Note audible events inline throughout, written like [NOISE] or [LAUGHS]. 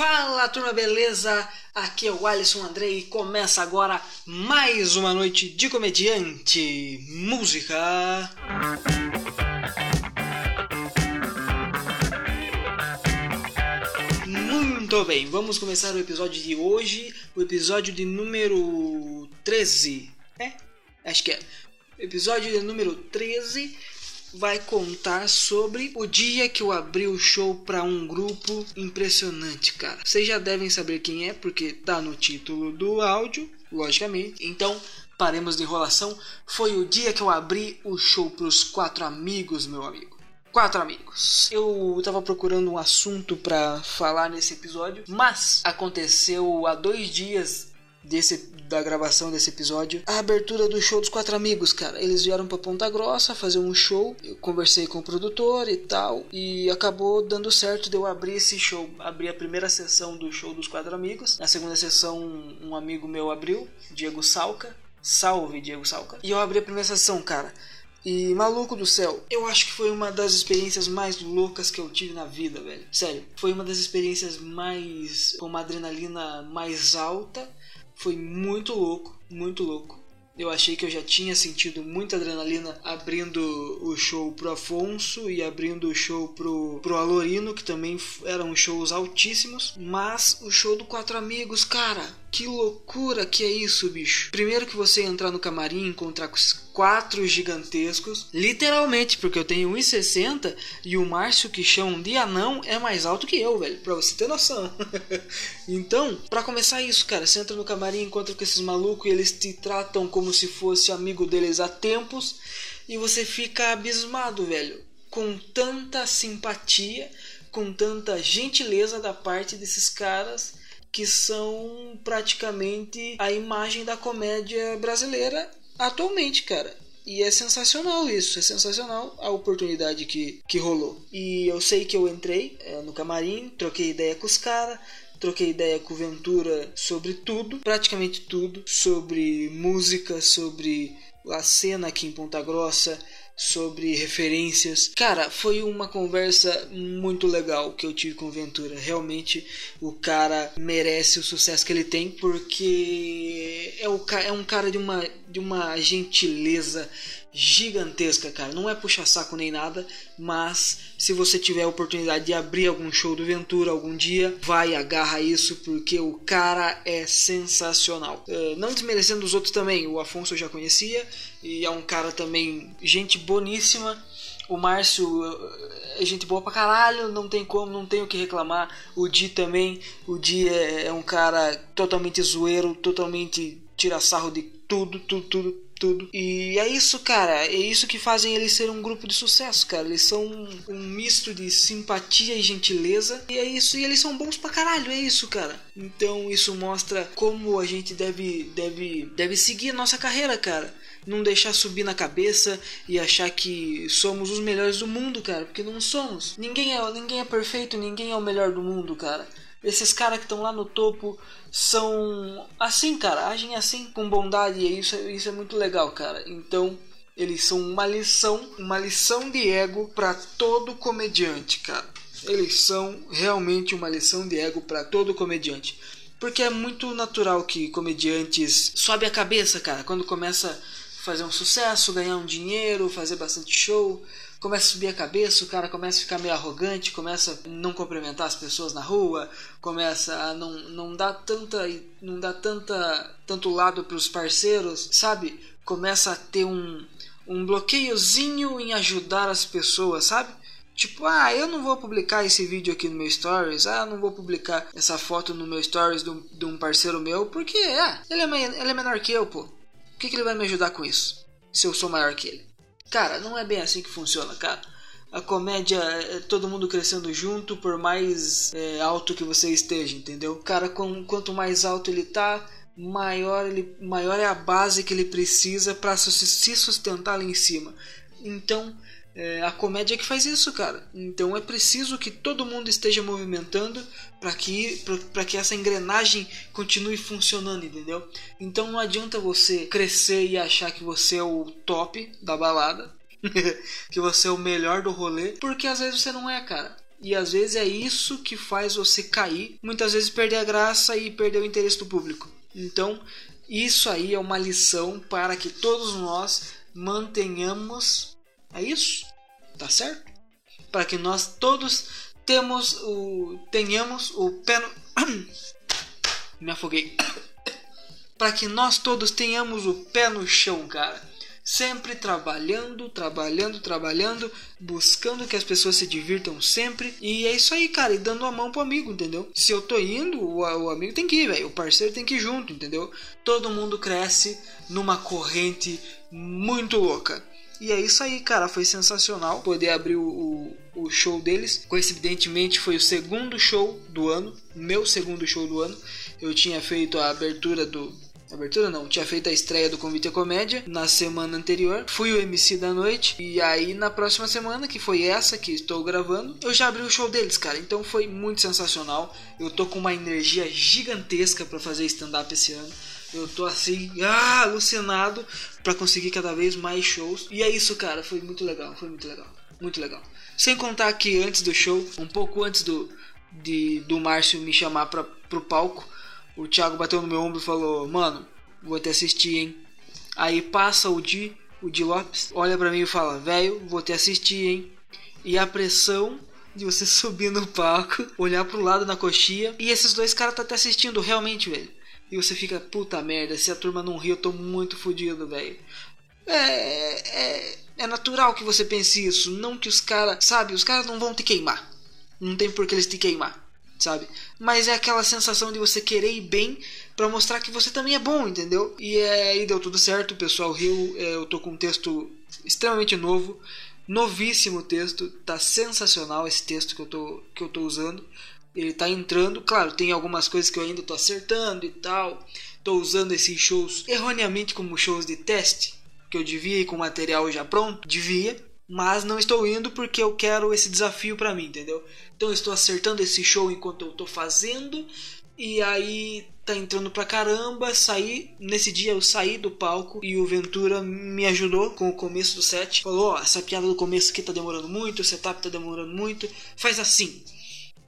Fala turma, beleza? Aqui é o Alisson Andrei e começa agora mais uma noite de comediante. Música. Muito bem, vamos começar o episódio de hoje, o episódio de número 13. É? Acho que é. Episódio de número 13 vai contar sobre o dia que eu abri o show para um grupo impressionante, cara. Vocês já devem saber quem é, porque tá no título do áudio, logicamente. Então, paremos de enrolação. Foi o dia que eu abri o show pros quatro amigos, meu amigo. Quatro amigos. Eu tava procurando um assunto para falar nesse episódio, mas aconteceu há dois dias desse da gravação desse episódio, a abertura do show dos quatro amigos, cara. Eles vieram para Ponta Grossa fazer um show. Eu conversei com o produtor e tal, e acabou dando certo de eu abrir esse show. Abri a primeira sessão do show dos quatro amigos. Na segunda sessão, um amigo meu abriu, Diego Salca. Salve, Diego Salca. E eu abri a primeira sessão, cara. E maluco do céu, eu acho que foi uma das experiências mais loucas que eu tive na vida, velho. Sério, foi uma das experiências mais. com uma adrenalina mais alta foi muito louco, muito louco. Eu achei que eu já tinha sentido muita adrenalina abrindo o show pro Afonso e abrindo o show pro, pro Alorino, que também eram shows altíssimos. Mas o show do Quatro Amigos, cara, que loucura que é isso, bicho. Primeiro que você entrar no camarim e encontrar com esses quatro gigantescos, literalmente, porque eu tenho 1,60 e o Márcio que chama de anão é mais alto que eu, velho, pra você ter noção. [LAUGHS] então, para começar isso, cara, você entra no camarim, encontra com esses malucos e eles te tratam como se fosse amigo deles há tempos e você fica abismado, velho, com tanta simpatia, com tanta gentileza da parte desses caras que são praticamente a imagem da comédia brasileira atualmente, cara. E é sensacional isso, é sensacional a oportunidade que, que rolou. E eu sei que eu entrei é, no camarim, troquei ideia com os caras, troquei ideia com o Ventura sobre tudo, praticamente tudo, sobre música, sobre a cena aqui em Ponta Grossa, sobre referências. Cara, foi uma conversa muito legal que eu tive com o Ventura. Realmente o cara merece o sucesso que ele tem porque é, o, é um cara de uma, de uma gentileza gigantesca, cara. Não é puxa saco nem nada, mas se você tiver a oportunidade de abrir algum show do Ventura algum dia, vai agarra isso porque o cara é sensacional. Uh, não desmerecendo os outros também, o Afonso eu já conhecia e é um cara também gente boníssima. O Márcio é gente boa pra caralho, não tem como, não tem o que reclamar. O Di também, o Di é, é um cara totalmente zoeiro, totalmente tira sarro de tudo, tudo, tudo tudo. E é isso, cara. É isso que fazem eles ser um grupo de sucesso, cara. Eles são um, misto de simpatia e gentileza. E é isso. E eles são bons pra caralho. É isso, cara. Então isso mostra como a gente deve, deve, deve seguir a nossa carreira, cara. Não deixar subir na cabeça e achar que somos os melhores do mundo, cara. Porque não somos. Ninguém é, ninguém é perfeito, ninguém é o melhor do mundo, cara. Esses caras que estão lá no topo são assim, cara, agem assim com bondade e isso, isso é muito legal, cara. Então, eles são uma lição, uma lição de ego para todo comediante, cara. Eles são realmente uma lição de ego para todo comediante. Porque é muito natural que comediantes sobe a cabeça, cara, quando começa a fazer um sucesso, ganhar um dinheiro, fazer bastante show, começa a subir a cabeça, o cara começa a ficar meio arrogante, começa a não cumprimentar as pessoas na rua, começa a não, não dar tanta não dar tanta tanto lado para os parceiros, sabe? Começa a ter um um bloqueiozinho em ajudar as pessoas, sabe? Tipo, ah, eu não vou publicar esse vídeo aqui no meu stories, ah, não vou publicar essa foto no meu stories de um, de um parceiro meu, porque, ah, ele é, ele é menor que eu, pô. O que, que ele vai me ajudar com isso? Se eu sou maior que ele? Cara, não é bem assim que funciona, cara. A comédia é todo mundo crescendo junto, por mais é, alto que você esteja, entendeu? Cara, com, quanto mais alto ele tá, maior, ele, maior é a base que ele precisa para se sustentar lá em cima. Então, é a comédia que faz isso, cara. Então é preciso que todo mundo esteja movimentando para que, pra, que essa engrenagem continue funcionando, entendeu? Então não adianta você crescer e achar que você é o top da balada, [LAUGHS] que você é o melhor do rolê, porque às vezes você não é, cara. E às vezes é isso que faz você cair, muitas vezes perder a graça e perder o interesse do público. Então, isso aí é uma lição para que todos nós mantenhamos. É isso? Tá certo? Para que nós todos temos o tenhamos o pé no... [COUGHS] me afoguei. [COUGHS] para que nós todos tenhamos o pé no chão, cara sempre trabalhando, trabalhando, trabalhando, buscando que as pessoas se divirtam sempre. E é isso aí, cara, e dando a mão pro amigo, entendeu? Se eu tô indo, o, o amigo tem que ir, velho. O parceiro tem que ir junto, entendeu? Todo mundo cresce numa corrente muito louca. E é isso aí, cara. Foi sensacional poder abrir o, o, show deles. Coincidentemente, foi o segundo show do ano. Meu segundo show do ano. Eu tinha feito a abertura do abertura não, tinha feito a estreia do Convite Comédia na semana anterior, fui o MC da noite, e aí na próxima semana, que foi essa que estou gravando, eu já abri o show deles, cara, então foi muito sensacional, eu tô com uma energia gigantesca para fazer stand-up esse ano, eu tô assim, ah, alucinado para conseguir cada vez mais shows, e é isso, cara, foi muito legal, foi muito legal, muito legal. Sem contar que antes do show, um pouco antes do, de, do Márcio me chamar pra, pro palco, o Thiago bateu no meu ombro e falou: Mano, vou te assistir, hein? Aí passa o Di, o Di Lopes, olha para mim e fala: Velho, vou te assistir, hein? E a pressão de você [LAUGHS] subir no palco, olhar pro lado na coxinha e esses dois caras tá te assistindo realmente, velho. E você fica, puta merda, se a turma não ri, eu tô muito fodido, velho. É, é, é natural que você pense isso. Não que os caras, sabe, os caras não vão te queimar. Não tem por que eles te queimar sabe? Mas é aquela sensação de você querer ir bem para mostrar que você também é bom, entendeu? E aí é, deu tudo certo, o pessoal riu. É, eu tô com um texto extremamente novo, novíssimo texto, tá sensacional esse texto que eu tô, que eu tô usando. Ele tá entrando, claro, tem algumas coisas que eu ainda tô acertando e tal. Tô usando esses shows erroneamente como shows de teste, que eu devia ir com material já pronto, devia, mas não estou indo porque eu quero esse desafio para mim, entendeu? Então estou acertando esse show enquanto eu estou fazendo e aí tá entrando pra caramba, saí, nesse dia eu saí do palco e o Ventura me ajudou com o começo do set. Falou, ó, oh, essa piada do começo aqui tá demorando muito, o setup tá demorando muito, faz assim.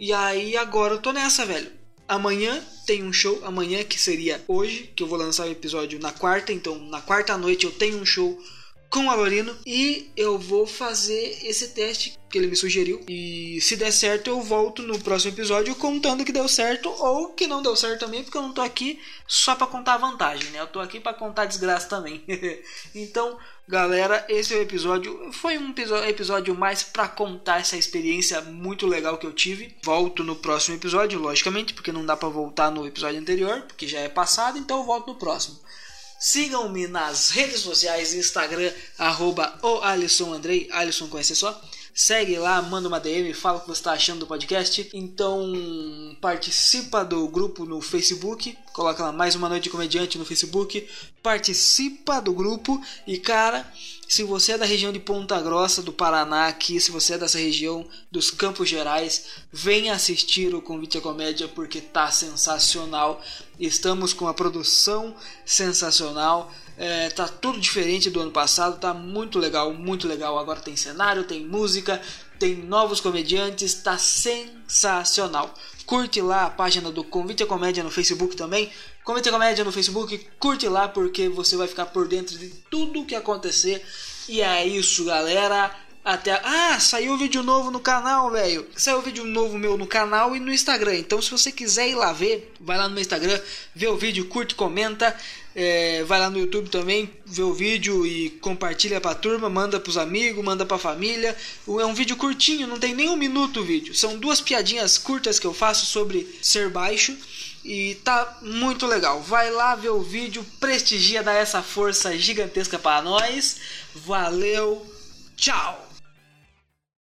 E aí agora eu tô nessa, velho. Amanhã tem um show, amanhã que seria hoje, que eu vou lançar o episódio na quarta, então na quarta noite eu tenho um show com o Alorino e eu vou fazer esse teste que ele me sugeriu. E se der certo, eu volto no próximo episódio contando que deu certo ou que não deu certo também, porque eu não tô aqui só para contar vantagem, né? Eu tô aqui para contar desgraça também. [LAUGHS] então, galera, esse é o episódio. Foi um episódio mais para contar essa experiência muito legal que eu tive. Volto no próximo episódio, logicamente, porque não dá para voltar no episódio anterior, porque já é passado, então eu volto no próximo. Sigam-me nas redes sociais, Instagram, arroba o Alisson Andrei, Alisson conhece só. Segue lá, manda uma DM, fala o que você está achando do podcast. Então, participa do grupo no Facebook. Coloca lá mais uma noite de comediante no Facebook. Participa do grupo. E, cara, se você é da região de Ponta Grossa, do Paraná, aqui, se você é dessa região dos Campos Gerais, venha assistir o Convite à Comédia porque tá sensacional. Estamos com uma produção sensacional é, tá tudo diferente do ano passado, tá muito legal, muito legal. Agora tem cenário, tem música, tem novos comediantes, tá sensacional. Curte lá a página do Convite a Comédia no Facebook também. Convite a Comédia no Facebook, curte lá porque você vai ficar por dentro de tudo o que acontecer. E é isso, galera. Até. Ah, saiu vídeo novo no canal, velho. Saiu vídeo novo meu no canal e no Instagram. Então, se você quiser ir lá ver, vai lá no meu Instagram, vê o vídeo, curte, comenta. É, vai lá no YouTube também, vê o vídeo e compartilha pra turma, manda pros amigos, manda pra família. É um vídeo curtinho, não tem nem um minuto o vídeo. São duas piadinhas curtas que eu faço sobre ser baixo. E tá muito legal. Vai lá ver o vídeo, prestigia, dá essa força gigantesca para nós. Valeu, tchau!